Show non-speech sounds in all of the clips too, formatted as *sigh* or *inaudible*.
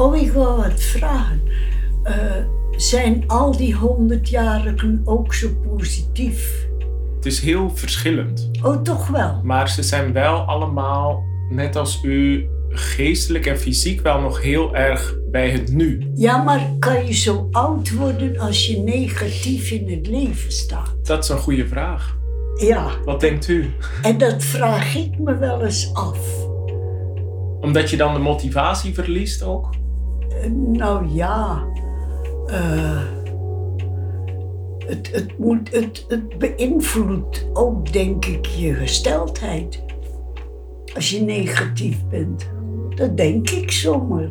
Oh, ik wil wat vragen. Zijn al die honderdjarigen ook zo positief? Het is heel verschillend. Oh, toch wel? Maar ze zijn wel allemaal, net als u, geestelijk en fysiek wel nog heel erg bij het nu. Ja, maar kan je zo oud worden als je negatief in het leven staat? Dat is een goede vraag. Ja, Wat denkt u? en dat vraag ik me wel eens af. Omdat je dan de motivatie verliest ook? Nou ja, eh, het, het, moet, het, het beïnvloedt ook, denk ik, je gesteldheid. Als je negatief bent. Dat denk ik zomaar.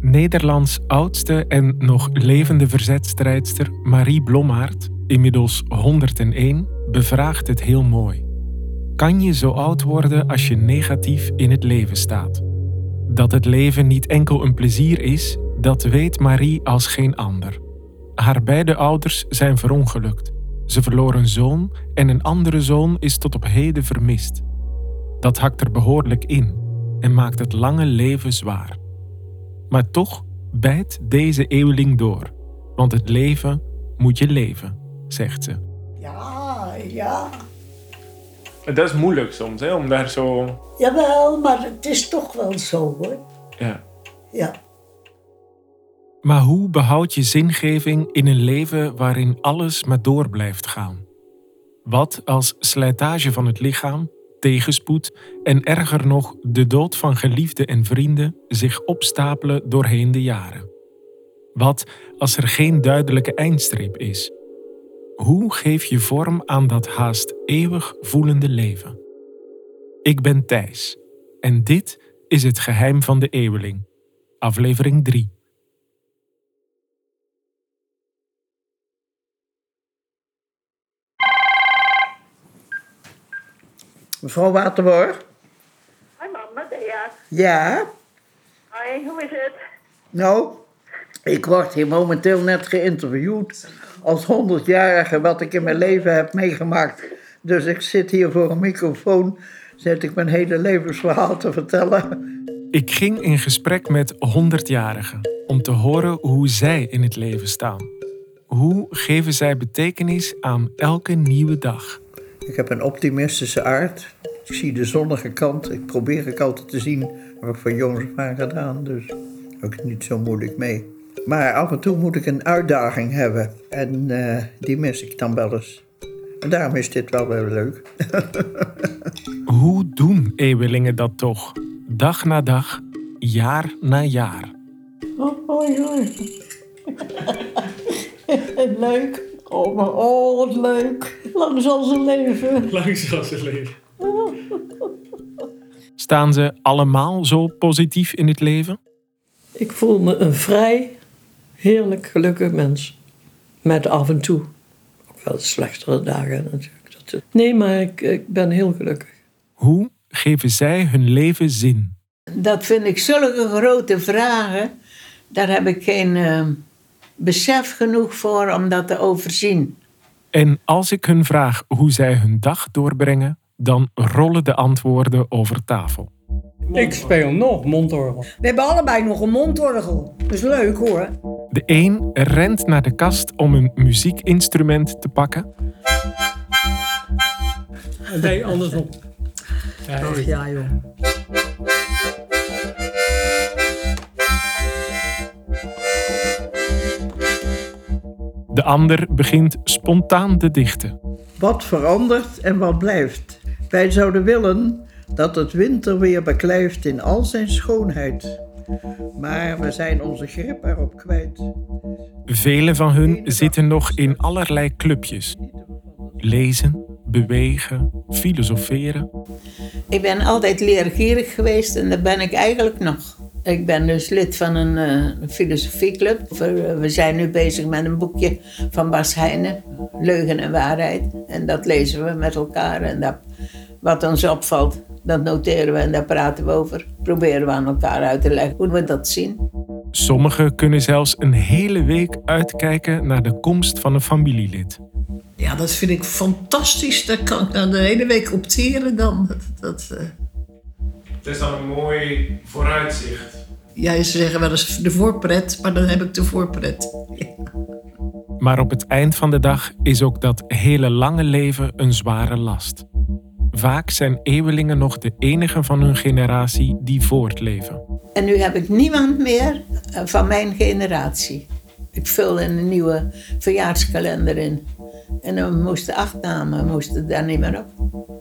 Nederlands oudste en nog levende verzetstrijdster Marie Blommaert, inmiddels 101, bevraagt het heel mooi. Kan je zo oud worden als je negatief in het leven staat? Dat het leven niet enkel een plezier is, dat weet Marie als geen ander. Haar beide ouders zijn verongelukt. Ze verloor een zoon en een andere zoon is tot op heden vermist. Dat hakt er behoorlijk in en maakt het lange leven zwaar. Maar toch bijt deze eeuweling door, want het leven moet je leven, zegt ze. Ja, ja. Dat is moeilijk soms, hè, om daar zo... Jawel, maar het is toch wel zo hoor. Ja. Ja. Maar hoe behoud je zingeving in een leven waarin alles maar door blijft gaan? Wat als slijtage van het lichaam, tegenspoed en erger nog de dood van geliefden en vrienden zich opstapelen doorheen de jaren? Wat als er geen duidelijke eindstreep is? Hoe geef je vorm aan dat haast eeuwig voelende leven? Ik ben Thijs en dit is het geheim van de eeuweling, aflevering 3. Mevrouw Waterborg? Hoi mama, Dea. Ja? Hoi, hoe is het? Nou, ik word hier momenteel net geïnterviewd als 100-jarige wat ik in mijn leven heb meegemaakt. Dus ik zit hier voor een microfoon, zit ik mijn hele levensverhaal te vertellen. Ik ging in gesprek met 100-jarigen om te horen hoe zij in het leven staan. Hoe geven zij betekenis aan elke nieuwe dag? Ik heb een optimistische aard. Ik zie de zonnige kant. Ik probeer ik altijd te zien. Heb ik van jongs af aan gedaan, dus ook niet zo moeilijk mee. Maar af en toe moet ik een uitdaging hebben. En eh, die mis ik dan wel eens. En daarom is dit wel weer leuk. *laughs* Hoe doen eeuwelingen dat toch? Dag na dag, jaar na jaar. Oh, hoi, hoi. *laughs* leuk. Oh, maar oh, wat leuk. Lang zal ze leven. *laughs* Langs als het leven. Staan ze allemaal zo positief in het leven? Ik voel me een vrij, heerlijk gelukkig mens. Met af en toe ook wel slechtere dagen natuurlijk. Dat, nee, maar ik, ik ben heel gelukkig. Hoe geven zij hun leven zin? Dat vind ik zulke grote vragen. Daar heb ik geen eh, besef genoeg voor om dat te overzien. En als ik hun vraag hoe zij hun dag doorbrengen, dan rollen de antwoorden over tafel. Ik speel nog mondorgel. We hebben allebei nog een mondorgel. Dat is leuk hoor. De een rent naar de kast om een muziekinstrument te pakken. Nee, andersom. Ach ja joh. De ander begint spontaan te dichten. Wat verandert en wat blijft? Wij zouden willen dat het winterweer beklijft in al zijn schoonheid. Maar we zijn onze grip erop kwijt. Velen van hun zitten nog in allerlei clubjes. Lezen, bewegen, filosoferen. Ik ben altijd leergierig geweest en dat ben ik eigenlijk nog. Ik ben dus lid van een eh, filosofieclub. We, we zijn nu bezig met een boekje van Bas Heijnen, Leugen en Waarheid. En dat lezen we met elkaar. En dat, wat ons opvalt, dat noteren we en daar praten we over. Proberen we aan elkaar uit te leggen hoe we dat zien. Sommigen kunnen zelfs een hele week uitkijken naar de komst van een familielid. Ja, dat vind ik fantastisch. Daar kan ik nou de hele week opteren dan. Dat, dat, eh, Het is dan een mooi vooruitzicht. Ja, ze zeggen wel eens de voorpret, maar dan heb ik de voorpret. Maar op het eind van de dag is ook dat hele lange leven een zware last. Vaak zijn eeuwelingen nog de enige van hun generatie die voortleven. En nu heb ik niemand meer eh, van mijn generatie. Ik vul een nieuwe verjaarskalender in. En dan moesten acht namen moesten daar niet meer op.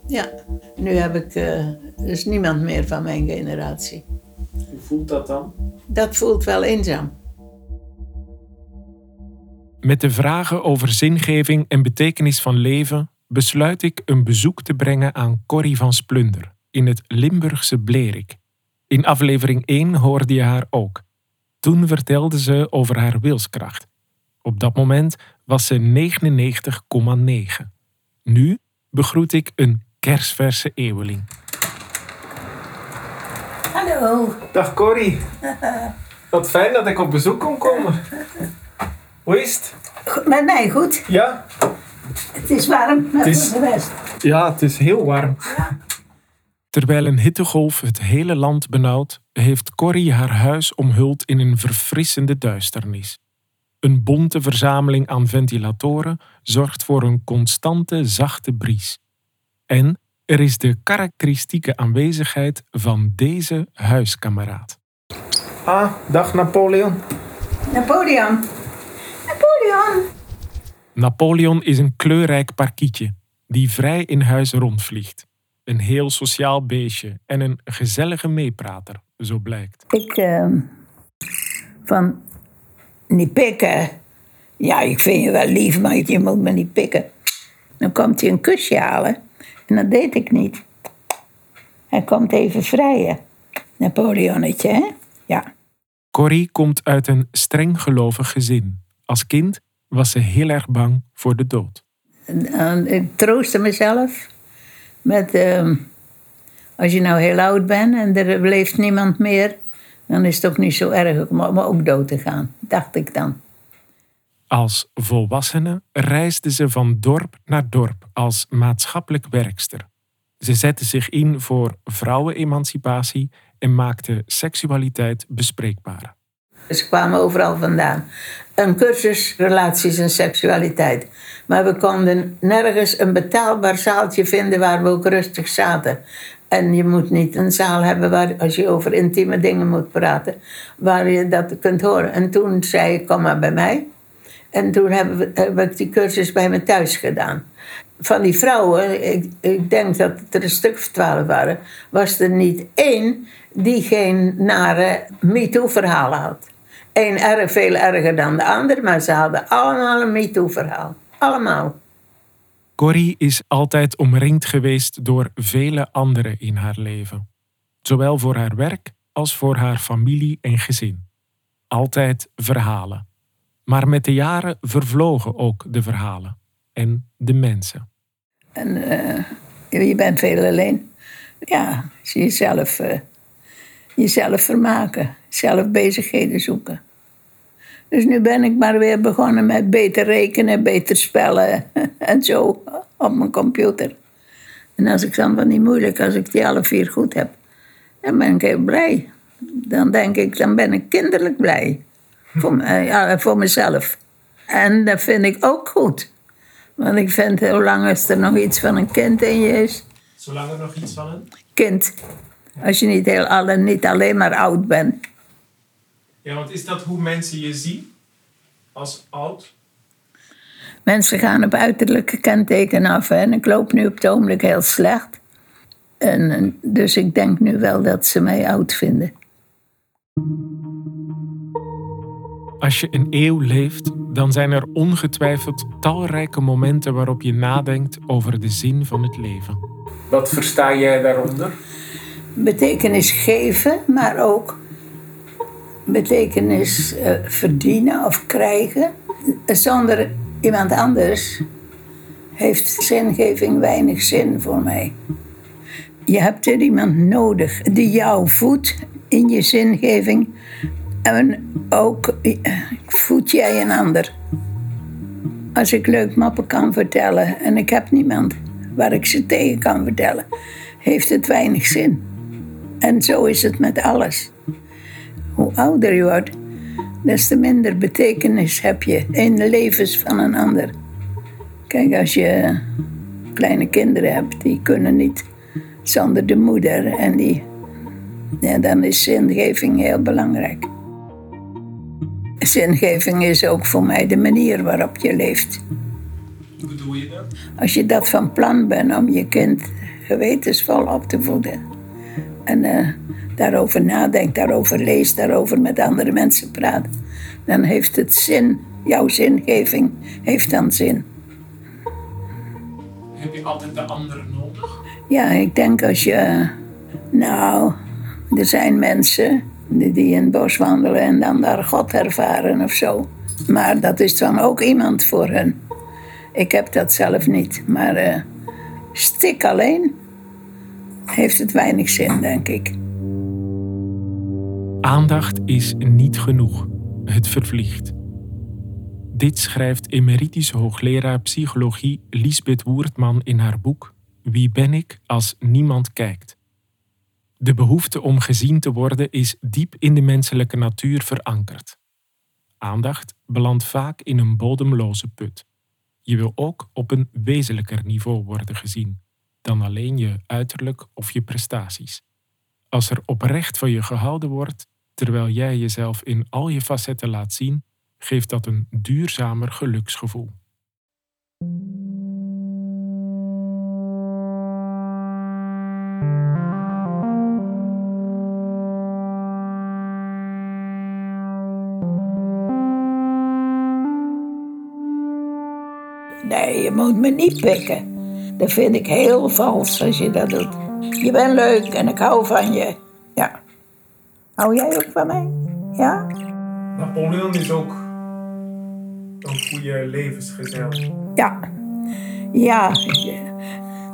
Ja, nu heb ik uh, dus niemand meer van mijn generatie. Hoe voelt dat dan? Dat voelt wel eenzaam. Met de vragen over zingeving en betekenis van leven besluit ik een bezoek te brengen aan Corrie van Splunder in het Limburgse Blerik. In aflevering 1 hoorde je haar ook. Toen vertelde ze over haar wilskracht. Op dat moment was ze 99,9. Nu begroet ik een kersverse eeuweling. Hallo. Dag Corrie. *laughs* Wat fijn dat ik op bezoek kon komen. Hoe is het? Met mij goed. Ja? Het is warm, Het is- de rest. Ja, het is heel warm. Terwijl een hittegolf het hele land benauwt, heeft Corrie haar huis omhuld in een verfrissende duisternis. Een bonte verzameling aan ventilatoren zorgt voor een constante zachte bries. En er is de karakteristieke aanwezigheid van deze huiskameraad. Ah, dag Napoleon. Napoleon. Napoleon. Napoleon is een kleurrijk parkietje die vrij in huis rondvliegt. Een heel sociaal beestje en een gezellige meeprater, zo blijkt. Ik ehm, van niet pikken. Ja, ik vind je wel lief, maar je moet me niet pikken. Dan komt hij een kusje halen. En dat deed ik niet. Hij komt even vrijen. Napoleonnetje, hè? Ja. Corrie komt uit een streng gelovig gezin. Als kind was ze heel erg bang voor de dood. En, ik troostte mezelf met... ehm, als je nou heel oud bent en er leeft niemand meer... dan is het ook niet zo erg om om ook dood te gaan, dacht ik dan. Als volwassene reisde ze van dorp naar dorp als maatschappelijk werkster. Ze zette zich in voor vrouwenemancipatie en maakte seksualiteit bespreekbaar. Ze kwamen overal vandaan. Een cursus relaties en seksualiteit. Maar we konden nergens een betaalbaar zaaltje vinden waar we ook rustig zaten. En je moet niet een zaal hebben waar, als je over intieme dingen moet praten, waar je dat kunt horen. En toen zei ik, kom maar bij mij. En toen hebben we, heb ik die cursus bij me thuis gedaan. Van die vrouwen, ik, ik denk dat het er een stuk of twaalf waren, was er niet één die geen nare MeToo-verhalen had. Eén erg veel erger dan de ander, maar ze hadden allemaal een MeToo-verhaal. Allemaal. Corrie is altijd omringd geweest door vele anderen in haar leven. Zowel voor haar werk als voor haar familie en gezin. Altijd verhalen. Maar met de jaren vervlogen ook de verhalen en de mensen. En eh, je bent veel alleen. Ja, jezelf, eh, jezelf vermaken. Zelf bezigheden zoeken. Dus nu ben ik maar weer begonnen met beter rekenen, beter spellen *laughs* en zo op mijn computer. En als ik dan van die moeilijk, als ik die alle vier goed heb, dan ben ik heel blij. Dan denk ik, dan ben ik kinderlijk blij. Voor, me- ja, voor mezelf. En dat vind ik ook goed. Want ik vind, hoe lang als er nog iets van een kind in je is, Zolang er nog iets van een... kind. Als je niet, heel, niet alleen maar oud bent. Ja, want is dat hoe mensen je zien? Als oud? Mensen gaan op uiterlijke kentekenen af. Hè? En ik loop nu op het ogenblik heel slecht. En, dus ik denk nu wel dat ze mij oud vinden. Als je een eeuw leeft, dan zijn er ongetwijfeld talrijke momenten waarop je nadenkt over de zin van het leven. Wat versta jij daaronder? Betekenis geven, maar ook betekenis eh, verdienen of krijgen. Zonder iemand anders heeft zingeving weinig zin voor mij. Je hebt er iemand nodig die jou voedt in je zingeving. En ook eh, voed jij een ander. Als ik leuk mappen kan vertellen en ik heb niemand waar ik ze tegen kan vertellen, heeft het weinig zin. En zo is het met alles. Hoe ouder je wordt, des te minder betekenis heb je in de levens van een ander. Kijk, als je kleine kinderen hebt, die kunnen niet zonder de moeder. En die, ja, dan is zingeving heel belangrijk. Zingeving is ook voor mij de manier waarop je leeft. Hoe bedoel je dat? Als je dat van plan bent om je kind gewetensvol op te voeden. En eh, daarover nadenkt, daarover leest, daarover met andere mensen praat. Dan heeft het zin, jouw zingeving heeft dan zin. Heb je altijd de ander nodig? Ja, ik denk als je. Nou, er zijn mensen die die in het bos wandelen en dan daar God ervaren of zo. Maar dat is dan ook iemand voor hen. Ik heb dat zelf niet. Maar eh stik alleen heeft het weinig zin, denk ik. Aandacht is niet genoeg. Het vervliegt. Dit schrijft emeritus hoogleraar psychologie Lisbeth Woertman in haar boek Wie ben ik als niemand kijkt? De behoefte om gezien te worden is diep in de menselijke natuur verankerd. Aandacht belandt vaak in een bodemloze put. Je wil ook op een wezenlijker niveau worden gezien dan alleen je uiterlijk of je prestaties. Als er oprecht van je gehouden wordt, terwijl jij jezelf in al je facetten laat zien, geeft dat een duurzamer geluksgevoel. Nee, je moet me niet pikken. Dat vind ik heel vals als je dat doet. Je bent leuk en ik hou van je. Ja. Hou jij ook van mij? Ja? Napoleon is ook een goede levensgezel. Ja. Ja.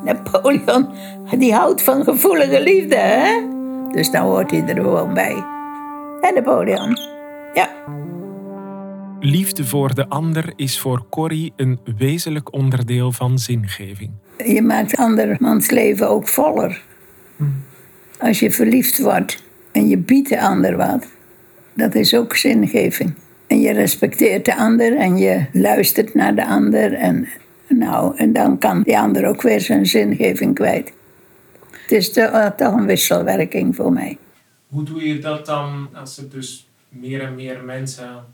Napoleon, die houdt van gevoelige liefde, hè? Dus dan hoort hij er gewoon bij. En Napoleon? Ja. Liefde voor de ander is voor Corrie een wezenlijk onderdeel van zingeving. Je maakt andermans leven ook voller. Als je verliefd wordt en je biedt de ander wat, dat is ook zingeving. En je respecteert de ander en je luistert naar de ander. En, nou, en dan kan die ander ook weer zijn zingeving kwijt. Het is te- eh, toch een wisselwerking voor mij. Hoe doe je dat dan als er dus meer en meer mensen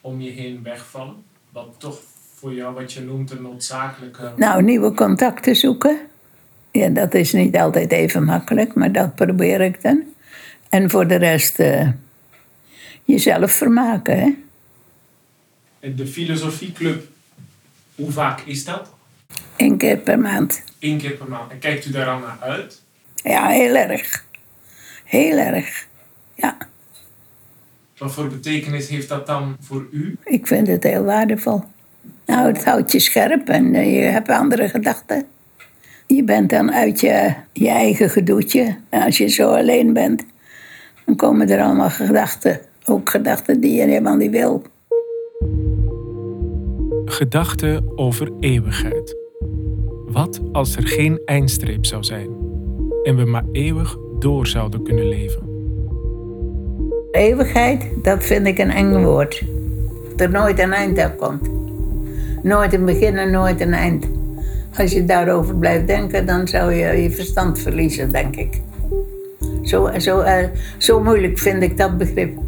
om je heen wegvallen? Wat toch voor jou wat je noemt een noodzakelijke... Nou, nieuwe contacten zoeken. Ja, dat is niet altijd even makkelijk, maar dat probeer ik dan. En voor de rest eh, jezelf vermaken. Hè? De filosofieclub, hoe vaak is dat? Eén keer per maand. Eén keer per maand. En kijkt u daar dan naar uit? Ja, heel erg. Heel erg. Ja, Wat voor betekenis heeft dat dan voor u? ik vind het heel waardevol. Nou, het houdt je scherp en eh, je hebt andere gedachten. Je bent dan uit je, je eigen gedoetje. En als je zo alleen bent, dan komen er allemaal gedachten. Ook gedachten die je helemaal niet wil. Gedachten over eeuwigheid. Wat als er geen eindstreep zou zijn en we maar eeuwig door zouden kunnen leven? Eeuwigheid, dat vind ik een eng woord. Dat er nooit een eind aan komt. Nooit een begin en nooit een eind. Als je daarover blijft denken, dan zou je je verstand verliezen, denk ik. Zo, zo, eh, zo moeilijk vind ik dat begrip.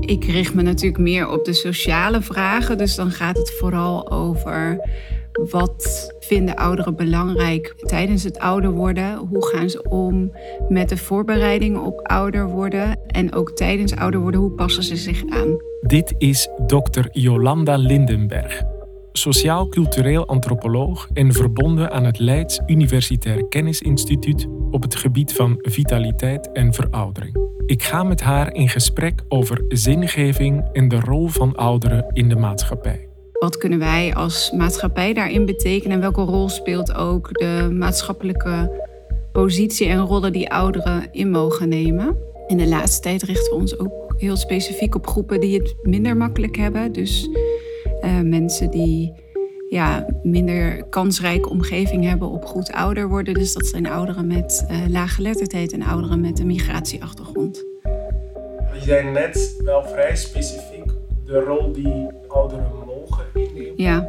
Ik richt me natuurlijk meer op de sociale vragen. Dus dan gaat het vooral over wat vinden ouderen belangrijk tijdens het ouder worden? Hoe gaan ze om met de voorbereidingen op ouder worden? En ook tijdens ouder worden, hoe passen ze zich aan? Dit is Dr. Jolanda Lindenberg, sociaal-cultureel antropoloog en verbonden aan het Leids Universitair Kennisinstituut op het gebied van vitaliteit en veroudering. Ik ga met haar in gesprek over zingeving en de rol van ouderen in de maatschappij. Wat kunnen wij als maatschappij daarin betekenen? En welke rol speelt ook de maatschappelijke positie en rollen die ouderen in mogen nemen? In de laatste tijd richten we ons ook heel specifiek op groepen die het minder makkelijk hebben. Dus eh, mensen die ja, minder kansrijke omgeving hebben op goed ouder worden. Dus dat zijn ouderen met uh, laaggeletterdheid en ouderen met een migratieachtergrond. Je zei net wel vrij specifiek de rol die ouderen Ja.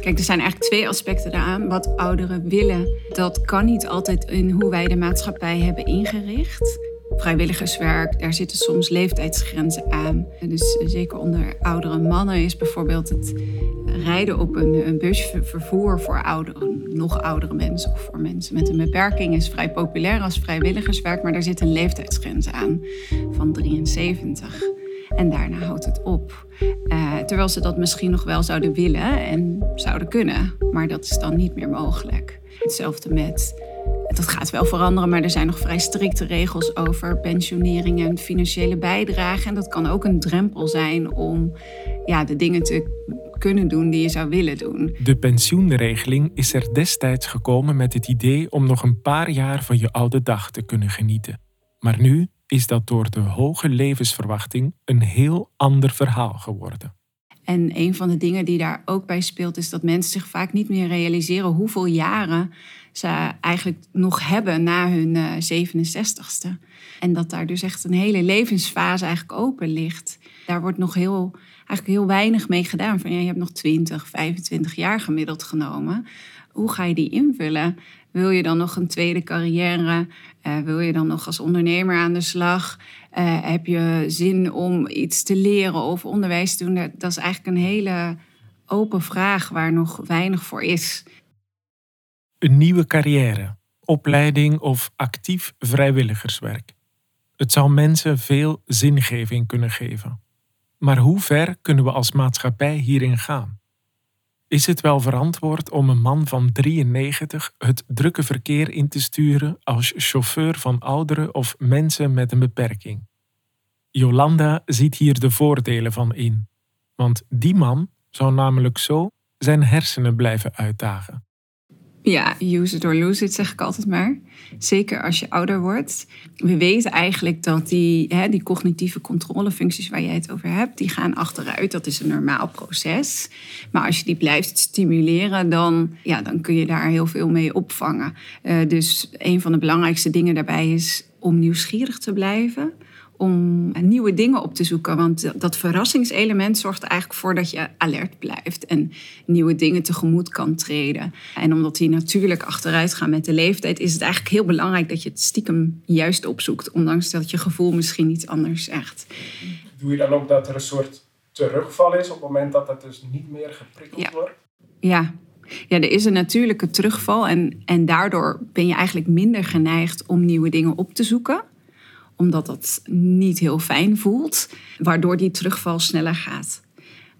Kijk, er zijn eigenlijk twee aspecten daaraan. Wat ouderen willen, dat kan niet altijd in hoe wij de maatschappij hebben ingericht. Vrijwilligerswerk, daar zitten soms leeftijdsgrenzen aan. Dus zeker onder oudere mannen is bijvoorbeeld het rijden op een, een busvervoer voor ouderen, nog oudere mensen of voor mensen met een beperking is vrij populair als vrijwilligerswerk, maar daar zit een leeftijdsgrens aan van 73. En daarna houdt het op. Uh, terwijl ze dat misschien nog wel zouden willen en zouden kunnen, maar dat is dan niet meer mogelijk. Hetzelfde met dat gaat wel veranderen, maar er zijn nog vrij strikte regels over pensionering en financiële bijdrage. En dat kan ook een drempel zijn om ja, de dingen te kunnen doen die je zou willen doen. De pensioenregeling is er destijds gekomen met het idee om nog een paar jaar van je oude dag te kunnen genieten. Maar nu is dat door de hoge levensverwachting een heel ander verhaal geworden. En een van de dingen die daar ook bij speelt, is dat mensen zich vaak niet meer realiseren hoeveel jaren ze eigenlijk nog hebben na hun 67ste. Eh, en dat daar dus echt een hele levensfase eigenlijk open ligt. Daar wordt nog heel, eigenlijk heel weinig mee gedaan. Van ja, je hebt nog 20, 25 jaar gemiddeld genomen. Hoe ga je die invullen? Wil je dan nog een tweede carrière? Uh, wil je dan nog als ondernemer aan de slag? Uh, heb je zin om iets te leren of onderwijs te doen? Dat is eigenlijk een hele open vraag waar nog weinig voor is. Een nieuwe carrière, opleiding of actief vrijwilligerswerk. Het zal mensen veel zingeving kunnen geven. Maar hoe ver kunnen we als maatschappij hierin gaan? Is het wel verantwoord om een man van 93 het drukke verkeer in te sturen als chauffeur van ouderen of mensen met een beperking? Jolanda ziet hier de voordelen van in, want die man zou namelijk zo zijn hersenen blijven uitdagen. Ja, use it or lose it, zeg ik altijd maar. Zeker als je ouder wordt. We weten eigenlijk dat die, hè, die cognitieve controlefuncties waar jij het over hebt, die gaan achteruit. Dat is een normaal proces. Maar als je die blijft stimuleren, dan, ja, dan kun je daar heel veel mee opvangen. Uh, dus een van de belangrijkste dingen daarbij is om nieuwsgierig te blijven om nieuwe dingen op te zoeken. Want dat verrassingselement zorgt er eigenlijk voor dat je alert blijft en nieuwe dingen tegemoet kan treden. En omdat die natuurlijk achteruit gaan met de leeftijd, is het eigenlijk heel belangrijk dat je het stiekem juist opzoekt, ondanks dat je gevoel misschien iets anders zegt. Doe je dan ook dat er een soort terugval is op het moment dat het dus niet meer geprikkeld wordt? Ja, ja, er is een natuurlijke terugval en, en daardoor ben je eigenlijk minder geneigd om nieuwe dingen op te zoeken omdat dat niet heel fijn voelt, waardoor die terugval sneller gaat.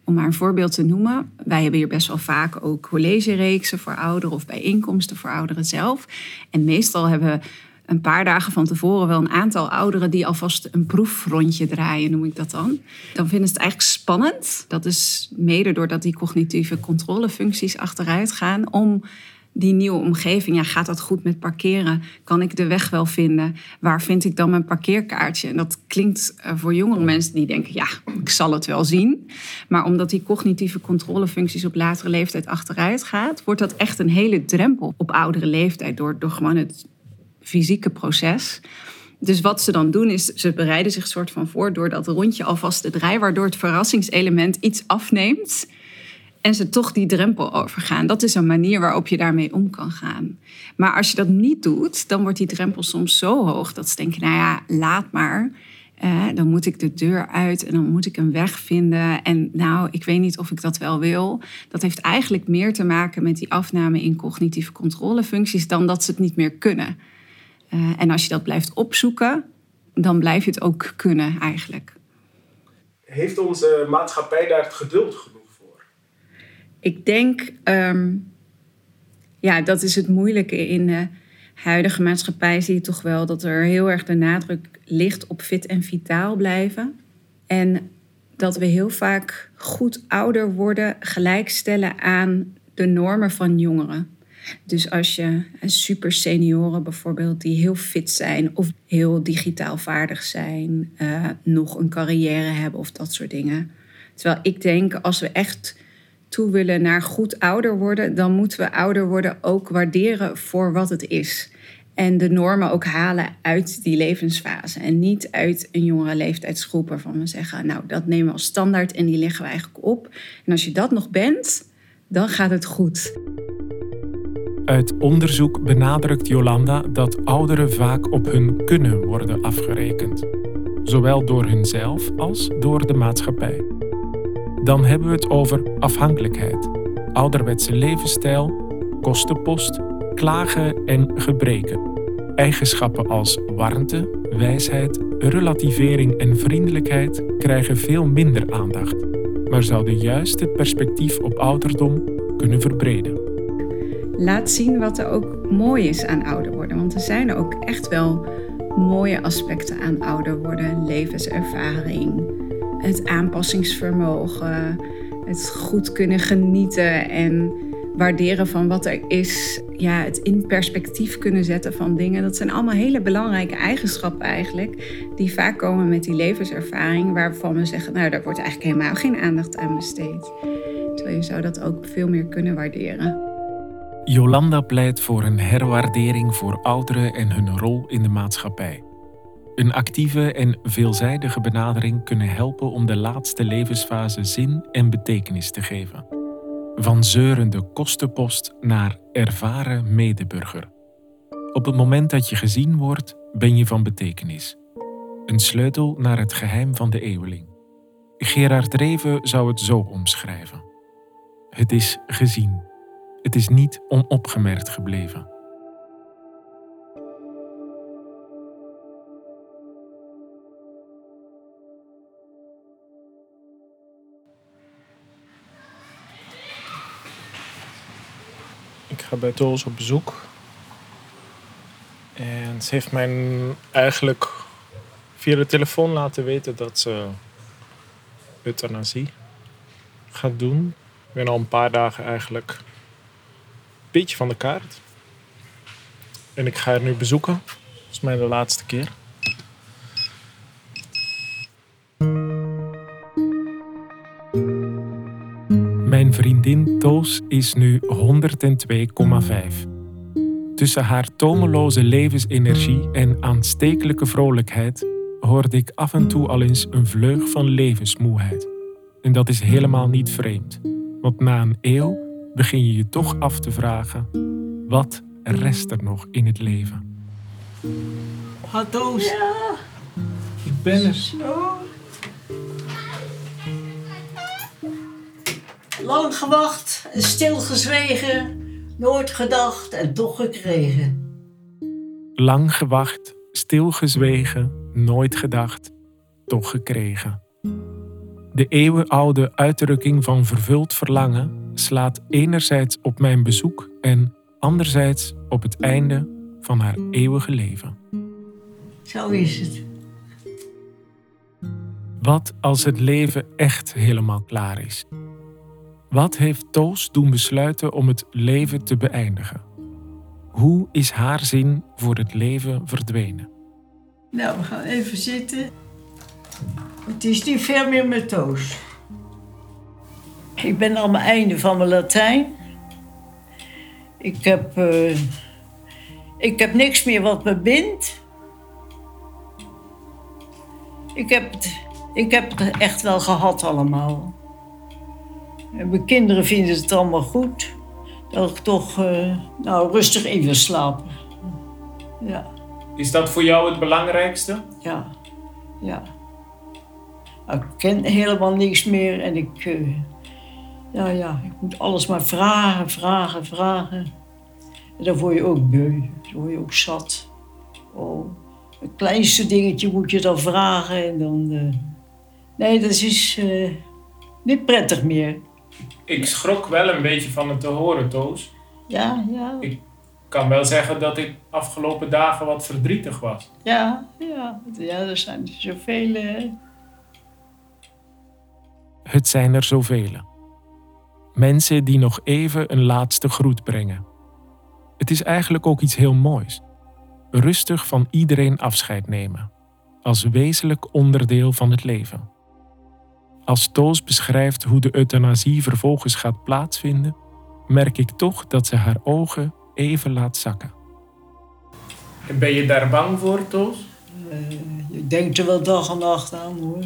Om maar een voorbeeld te noemen, wij hebben hier best wel vaak ook collegereeksen voor ouderen of bijeenkomsten voor ouderen zelf. En meestal hebben een paar dagen van tevoren wel een aantal ouderen die alvast een proefrondje draaien, noem ik dat dan. Dan vinden ze het eigenlijk spannend. Dat is mede doordat die cognitieve controlefuncties achteruit gaan om die nieuwe omgeving, ja, gaat dat goed met parkeren? Kan ik de weg wel vinden? Waar vind ik dan mijn parkeerkaartje? En dat klinkt eh, voor jongere mensen die denken, ja, ik zal het wel zien. Maar omdat die cognitieve controlefuncties op latere leeftijd achteruit gaat, wordt dat echt een hele drempel op oudere leeftijd door, door gewoon het fysieke proces. Dus wat ze dan doen is, ze bereiden zich soort van voor door dat rondje alvast te draaien, waardoor het verrassingselement iets afneemt en ze toch die drempel overgaan. Dat is een manier waarop je daarmee om kan gaan. Maar als je dat niet doet, dan wordt die drempel soms zo hoog dat ze denken: nou ja, laat maar. Eh, dan moet ik de deur uit en dan moet ik een weg vinden. En nou, ik weet niet of ik dat wel wil. Dat heeft eigenlijk meer te maken met die afname in cognitieve controlefuncties dan dat ze het niet meer kunnen. Uh, en als je dat blijft opzoeken, dan blijf je het ook kunnen eigenlijk. Heeft onze maatschappij daar het geduld genoeg? Ik denk, ehm, ja, dat is het moeilijke in de huidige maatschappij. Zie je toch wel dat er heel erg de nadruk ligt op fit en vitaal blijven. En dat we heel vaak goed ouder worden gelijkstellen aan de normen van jongeren. Dus als je super senioren bijvoorbeeld, die heel fit zijn of heel digitaal vaardig zijn, uh, nog een carrière hebben of dat soort dingen. Terwijl ik denk, als we echt toe willen naar goed ouder worden, dan moeten we ouder worden ook waarderen voor wat het is. En de normen ook halen uit die levensfase. En niet uit een jongere leeftijdsgroep waarvan we zeggen, nou dat nemen we als standaard en die leggen we eigenlijk op. En als je dat nog bent, dan gaat het goed. Uit onderzoek benadrukt Jolanda dat ouderen vaak op hun kunnen worden afgerekend, zowel door hunzelf als door de maatschappij. Dan hebben we het over afhankelijkheid, ouderwetse levensstijl, kostenpost, klagen en gebreken. Eigenschappen als warmte, wijsheid, relativering en vriendelijkheid krijgen veel minder aandacht, maar zouden juist het perspectief op ouderdom kunnen verbreden. Laat zien wat er ook mooi is aan ouder worden, want er zijn ook echt wel mooie aspecten aan ouder worden: levenservaring, het aanpassingsvermogen, het goed kunnen genieten en waarderen van wat er is. Ja, het in perspectief kunnen zetten van dingen. Dat zijn allemaal hele belangrijke eigenschappen eigenlijk. Die vaak komen met die levenservaring. Waarvan we zeggen, nou daar wordt eigenlijk helemaal geen aandacht aan besteed. Terwijl je zou dat ook veel meer kunnen waarderen. Jolanda pleit voor een herwaardering voor ouderen en hun rol in de maatschappij. Een actieve en veelzijdige benadering kunnen helpen om de laatste levensfase zin en betekenis te geven. Van zeurende kostenpost naar ervaren medeburger. Op het moment dat je gezien wordt, ben je van betekenis. Een sleutel naar het geheim van de eeuweling. Gerard Reven zou het zo omschrijven. Het is gezien. Het is niet onopgemerkt gebleven. Ga bij Toos op bezoek. En ze heeft mij eigenlijk via de telefoon laten weten dat ze euthanasie gaat doen. Ik ben al een paar dagen eigenlijk een beetje van de kaart. En ik ga haar nu bezoeken. Dat is mij de laatste keer. Vriendin Toos is nu 102,5. Tussen haar tomeloze levensenergie en aanstekelijke vrolijkheid hoorde ik af en toe al eens een vleug van levensmoeheid. En dat is helemaal niet vreemd, want na een eeuw begin je je toch af te vragen: wat rest er nog in het leven? Ha, Toos. Ja. Ik ben er. Zo. Lang gewacht, stilgezwegen, nooit gedacht en toch gekregen. Lang gewacht, stilgezwegen, nooit gedacht, toch gekregen. De eeuwenoude uitdrukking van vervuld verlangen slaat enerzijds op mijn bezoek en anderzijds op het einde van haar eeuwige leven. Zo is het. Wat als het leven echt helemaal klaar is? Wat heeft Toos doen besluiten om het leven te beëindigen? Hoe is haar zin voor het leven verdwenen? Nou, we gaan even zitten. Het is niet veel meer met Toos. Ik ben aan mijn einde van mijn Latijn. Ik heb, eh, ik heb niks meer wat me bindt. Ik heb, ik heb het echt wel gehad allemaal. En mijn kinderen vinden het allemaal goed. Dat ik toch eh, nou, rustig even slapen. Ja, Is dat voor jou het belangrijkste? ja, ja. Ik ken helemaal niks meer en ik, eh, ja, ja, ik moet alles maar vragen, vragen, vragen. En dan word je ook beu, dan word je ook zat. Oh, het kleinste dingetje moet je dan vragen en dan... eh, nee, dat is eh, niet prettig meer. Ik schrok wel een beetje van het te horen, Toos. Ja, ja, Ik kan wel zeggen dat ik afgelopen dagen wat verdrietig was. ja, ja. Ja, er zijn er zoveel... Het zijn er zoveel. Mensen die nog even een laatste groet brengen. Het is eigenlijk ook iets heel moois. Rustig van iedereen afscheid nemen. Als wezenlijk onderdeel van het leven. Als Toos beschrijft hoe de euthanasie vervolgens gaat plaatsvinden, merk ik toch dat ze haar ogen even laat zakken. En ben je daar bang voor, Toos? Eh, je denkt er wel dag en nacht aan hoor.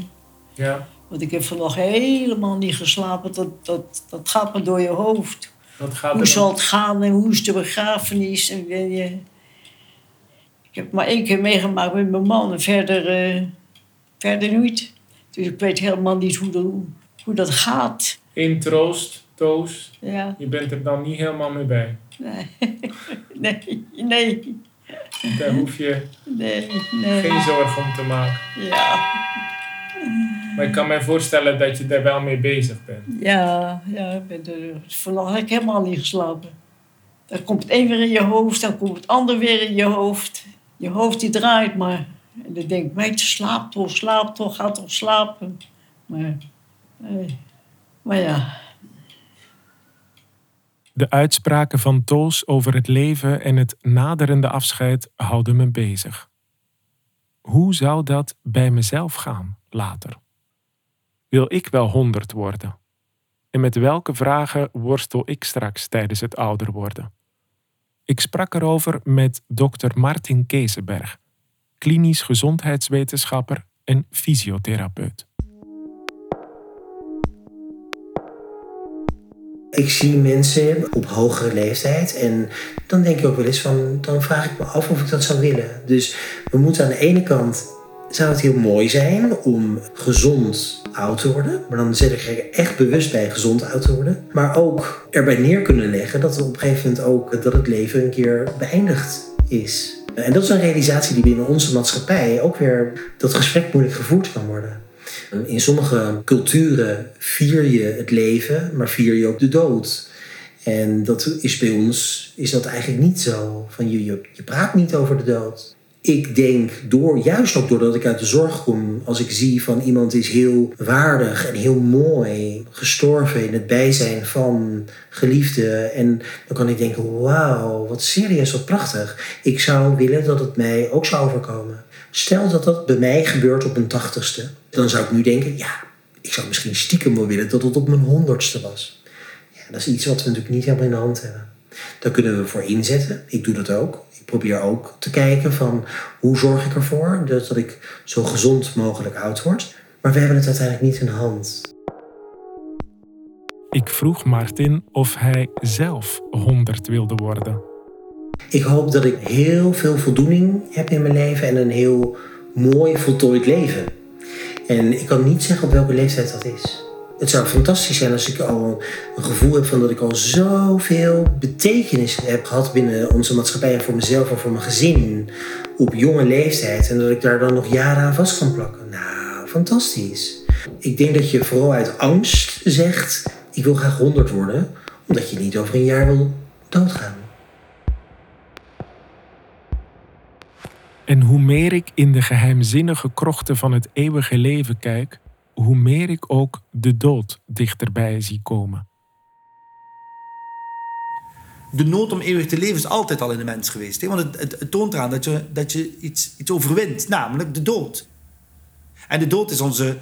Ja. Want ik heb vannacht helemaal niet geslapen. Dat, dat, dat gaat maar door je hoofd. Wat gaat Hoe zal het gaan en hoe is de begrafenis? En ben je... Ik heb maar één keer meegemaakt met mijn man en verder, eh, verder niet. Dus ik weet helemaal niet hoe, dat- hoe dat gaat. In troost, Toos. Ja, Je bent er dan niet helemaal mee bij. nee, *laughs* nee, nee, Daar hoef je nee, nee. geen zorgen om te maken. Ja, Maar ik kan me voorstellen dat je daar wel mee bezig bent. ja, ja. Ik ben er, vannacht heb ik helemaal niet geslapen. Dan komt het een weer in je hoofd, dan komt het ander weer in je hoofd. Je hoofd die draait maar. En dan denk ik, meid, slaap toch, slaap toch, ga toch slapen. Maar, nee. maar ja, De uitspraken van Toos over het leven en het naderende afscheid houden me bezig. Hoe zou dat bij mezelf gaan later? Wil ik wel honderd worden? En met welke vragen worstel ik straks tijdens het ouder worden? Ik sprak erover met dokter Martin Keesenberg, klinisch gezondheidswetenschapper en fysiotherapeut. Ik zie mensen op hogere leeftijd en dan denk ik ook wel eens van, dan vraag ik me af of ik dat zou willen. Dus we moeten aan de ene kant, zou het heel mooi zijn om gezond oud te worden, maar dan zit ik er echt bewust bij gezond oud te worden. Maar ook erbij neer kunnen leggen dat er op een gegeven moment ook, dat het leven een keer beëindigd is. En dat is een realisatie die binnen onze maatschappij ook weer, dat gesprek moeilijk gevoerd kan worden. In sommige culturen vier je het leven, maar vier je ook de dood. En dat is bij ons is dat eigenlijk niet zo. Van je, je, je praat niet over de dood. Ik denk, door, juist ook doordat ik uit de zorg kom, als ik zie van iemand is heel waardig en heel mooi gestorven in het bijzijn van geliefden. En dan kan ik denken, wauw, wat serieus, wat prachtig. Ik zou willen dat het mij ook zou overkomen. Stel dat dat bij mij gebeurt op mijn tachtigste. Dan zou ik nu denken, ja, ik zou misschien stiekem wel willen dat het op mijn honderdste was. Ja, dat is iets wat we natuurlijk niet helemaal in de hand hebben. Daar kunnen we voor inzetten. Ik doe dat ook. Ik probeer ook te kijken van hoe zorg ik ervoor dat, dat ik zo gezond mogelijk oud word. Maar we hebben het uiteindelijk niet in de hand. Ik vroeg Martin of hij zelf 100 wilde worden. Ik hoop dat ik heel veel voldoening heb in mijn leven en een heel mooi voltooid leven. En ik kan niet zeggen op welke leeftijd dat is. Het zou fantastisch zijn als ik al een gevoel heb van dat ik al zoveel betekenis heb gehad binnen onze maatschappij en voor mezelf en voor mijn gezin op jonge leeftijd. En dat ik daar dan nog jaren aan vast kan plakken. Nou, fantastisch. Ik denk dat je vooral uit angst zegt, ik wil graag 100 worden, omdat je niet over een jaar wil doodgaan. En hoe meer ik in de geheimzinnige krochten van het eeuwige leven kijk, hoe meer ik ook de dood dichterbij zie komen. de nood om eeuwig te leven is altijd al in de mens geweest. Hè? Want het, het, het toont eraan dat je, dat je iets, iets overwint, namelijk de dood. En de dood is onze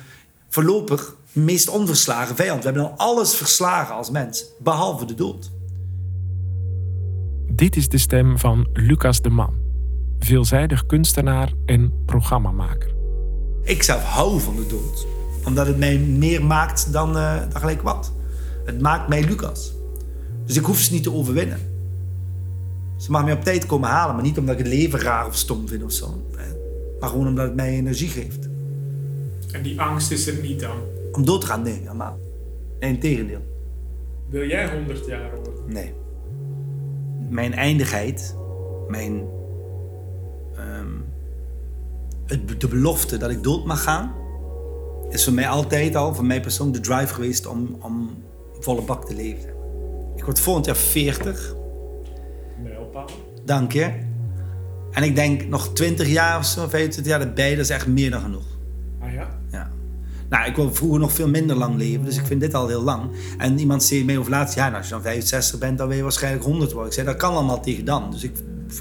voorlopig meest onverslagen vijand. We hebben al alles verslagen als mens, behalve de dood. Dit is de stem van Lucas de Man, veelzijdig kunstenaar en programmamaker. Ik zelf hou van de dood, omdat het mij meer maakt dan, eh, dan gelijk wat. Het maakt mij Lucas. Dus ik hoef ze niet te overwinnen. Ze mag mij op tijd komen halen, maar niet omdat ik het leven raar of stom vind of zo. Maar gewoon omdat het mij energie geeft. En die angst is er niet dan. Om dood te gaan? Nee, helemaal. Nee, integendeel. Wil jij 100 jaar worden? Nee. Mijn eindigheid, mijn. ehm, het, de belofte dat ik dood mag gaan, is voor mij altijd al, voor mij persoonlijk, de drive geweest om, om volle bak te leven. Ik word volgend jaar 40. Mijlpaal. Dank je. En ik denk nog 20 jaar of zo, 25 jaar erbij, dat is echt meer dan genoeg. Ah ja? Ja. Nou, ik wil vroeger nog veel minder lang leven, dus ik vind dit al heel lang. En iemand zei mij over laatst, ja, nou, als je dan 65 bent, dan wil je waarschijnlijk 100 worden. Ik zei, dat kan allemaal tegen dan. Dus ik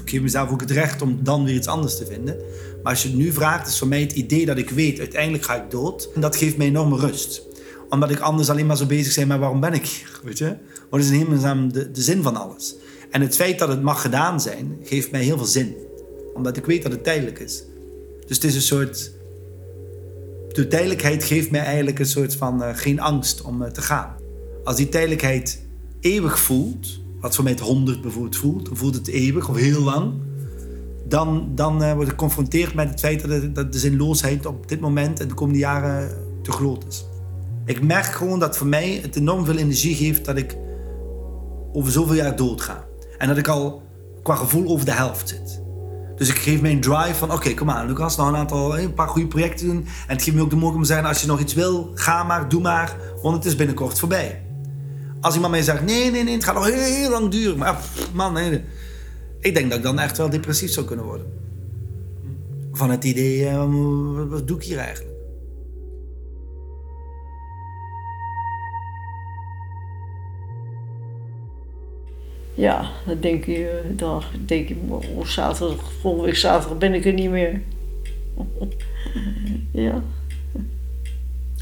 geef mezelf ook het recht om dan weer iets anders te vinden. Maar als je het nu vraagt, is voor mij het idee dat ik weet, uiteindelijk ga ik dood. En dat geeft mij enorme rust. Omdat ik anders alleen maar zo bezig ben met waarom ben ik hier, weet je. Wat is in hemelsnaam de, de zin van alles? En het feit dat het mag gedaan zijn, geeft mij heel veel zin. Omdat ik weet dat het tijdelijk is. Dus het is een soort... De tijdelijkheid geeft mij eigenlijk een soort van eh, geen angst om eh, te gaan. Als die tijdelijkheid eeuwig voelt, wat voor mij het honderd bijvoorbeeld voelt, voelt het eeuwig of heel lang, dan, dan eh, word ik geconfronteerd met het feit dat, de zinloosheid op dit moment en de komende jaren te groot is. Ik merk gewoon dat voor mij het enorm veel energie geeft dat ik over zoveel jaar doodga. En dat ik al qua gevoel over de helft zit. Dus ik geef mij een drive van, oké, kom aan Lucas, nog een aantal, een paar goede projecten doen. En het geeft me ook de mogelijkheid om te zeggen, als je nog iets wil, ga maar, doe maar, want het is binnenkort voorbij. Als iemand mij zegt, nee, nee, nee, het gaat nog heel, lang duren. Maar pff, man, nee, ik denk dat ik dan echt wel depressief zou kunnen worden. Van het idee, eh, wat- wat doe ik hier eigenlijk? Ja, dan denk je, dan denk je, oh, zaterdag, volgende week zaterdag ben ik er niet meer. *laughs* ja,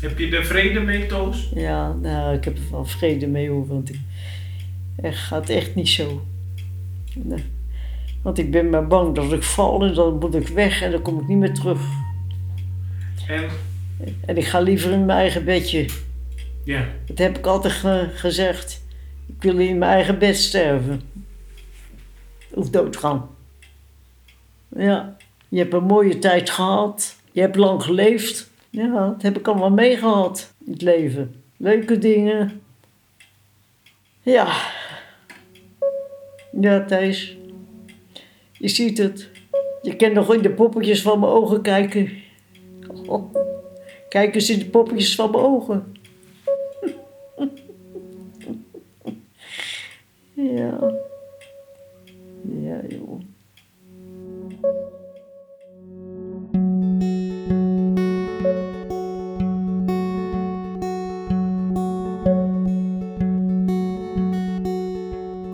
Heb je er vrede mee, Toos? ja, nou, ik heb er wel vrede mee hoor, want ik, het gaat echt niet zo. Nee. Want ik ben maar bang dat ik val en dan moet ik weg en dan kom ik niet meer terug. En? En ik ga liever in mijn eigen bedje. Ja. Dat heb ik altijd ge- gezegd. Ik wil in mijn eigen bed sterven. Of doodgaan. Ja, je hebt een mooie tijd gehad. Je hebt lang geleefd. Ja, dat heb ik allemaal meegehad. in Het leven. Leuke dingen. Ja. Ja, Thijs. Je ziet het. Je kan nog in de poppetjes van mijn ogen kijken. *laughs* Kijk eens in de poppetjes van mijn ogen. *laughs* Ja. Ja, joh.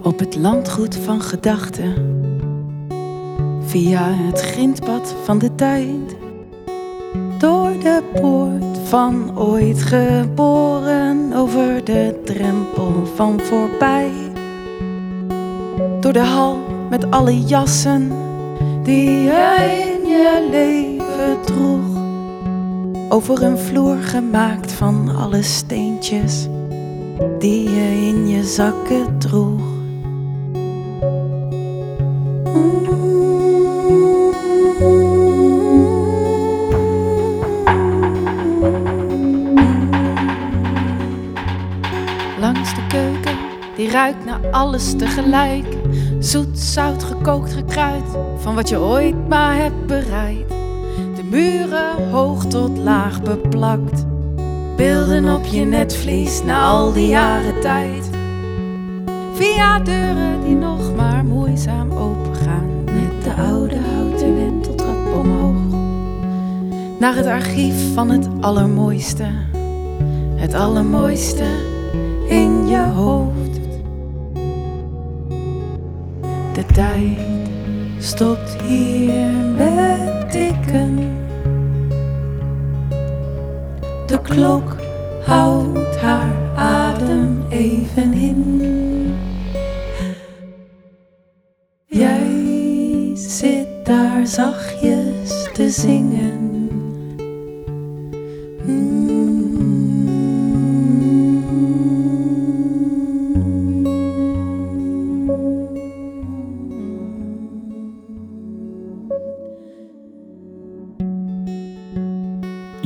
Op het landgoed van gedachten, via het grindpad van de tijd, door de poort van ooit geboren, over de drempel van voorbij, door de hal met alle jassen. Die jij in je leven droeg, over een vloer gemaakt van alle steentjes. Die je in je zakken droeg. Ruikt naar alles tegelijk. Zoet, zout, gekookt, gekruid, van wat je ooit maar hebt bereid. De muren hoog tot laag beplakt. Beelden op je netvlies na al die jaren tijd. Via deuren die nog maar moeizaam opengaan. Met de oude houten wenteltrap omhoog. Naar het archief van het allermooiste. Het allermooiste in je hoofd. De tijd stopt hier met tikken. De klok houdt haar adem even in. Jij zit daar zachtjes te zingen.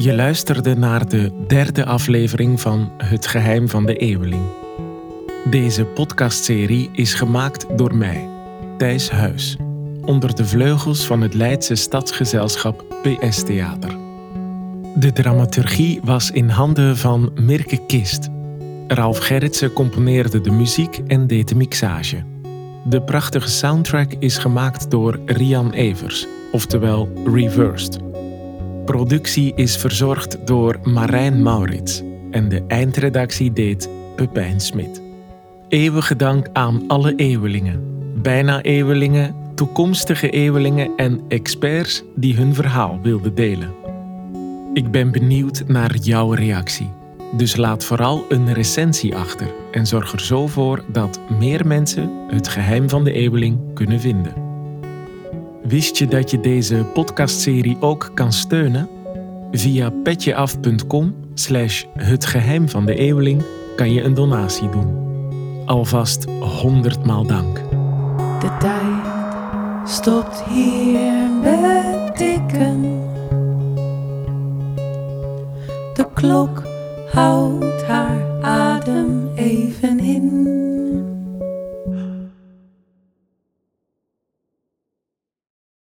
Je luisterde naar de derde aflevering van Het Geheim van de Eeuweling. Deze podcastserie is gemaakt door mij, Thijs Huis, onder de vleugels van het Leidse stadsgezelschap PS Theater. De dramaturgie was in handen van Mirke Kist. Ralf Gerritsen componeerde de muziek en deed de mixage. De prachtige soundtrack is gemaakt door Rian Evers, oftewel Reversed. Productie is verzorgd door Marijn Maurits en de eindredactie deed Pepijn Smit. Eeuwige dank aan alle eeuwelingen, bijna eeuwelingen, toekomstige eeuwelingen en experts die hun verhaal wilden delen. Ik ben benieuwd naar jouw reactie. Dus laat vooral een recensie achter en zorg er zo voor dat meer mensen het geheim van de eeuweling kunnen vinden. Wist je dat je deze podcastserie ook kan steunen? Via petjeaf.com slash het geheim van de eeuweling kan je een donatie doen. Alvast honderdmaal dank. De tijd stopt hier met tikken. De klok houdt haar adem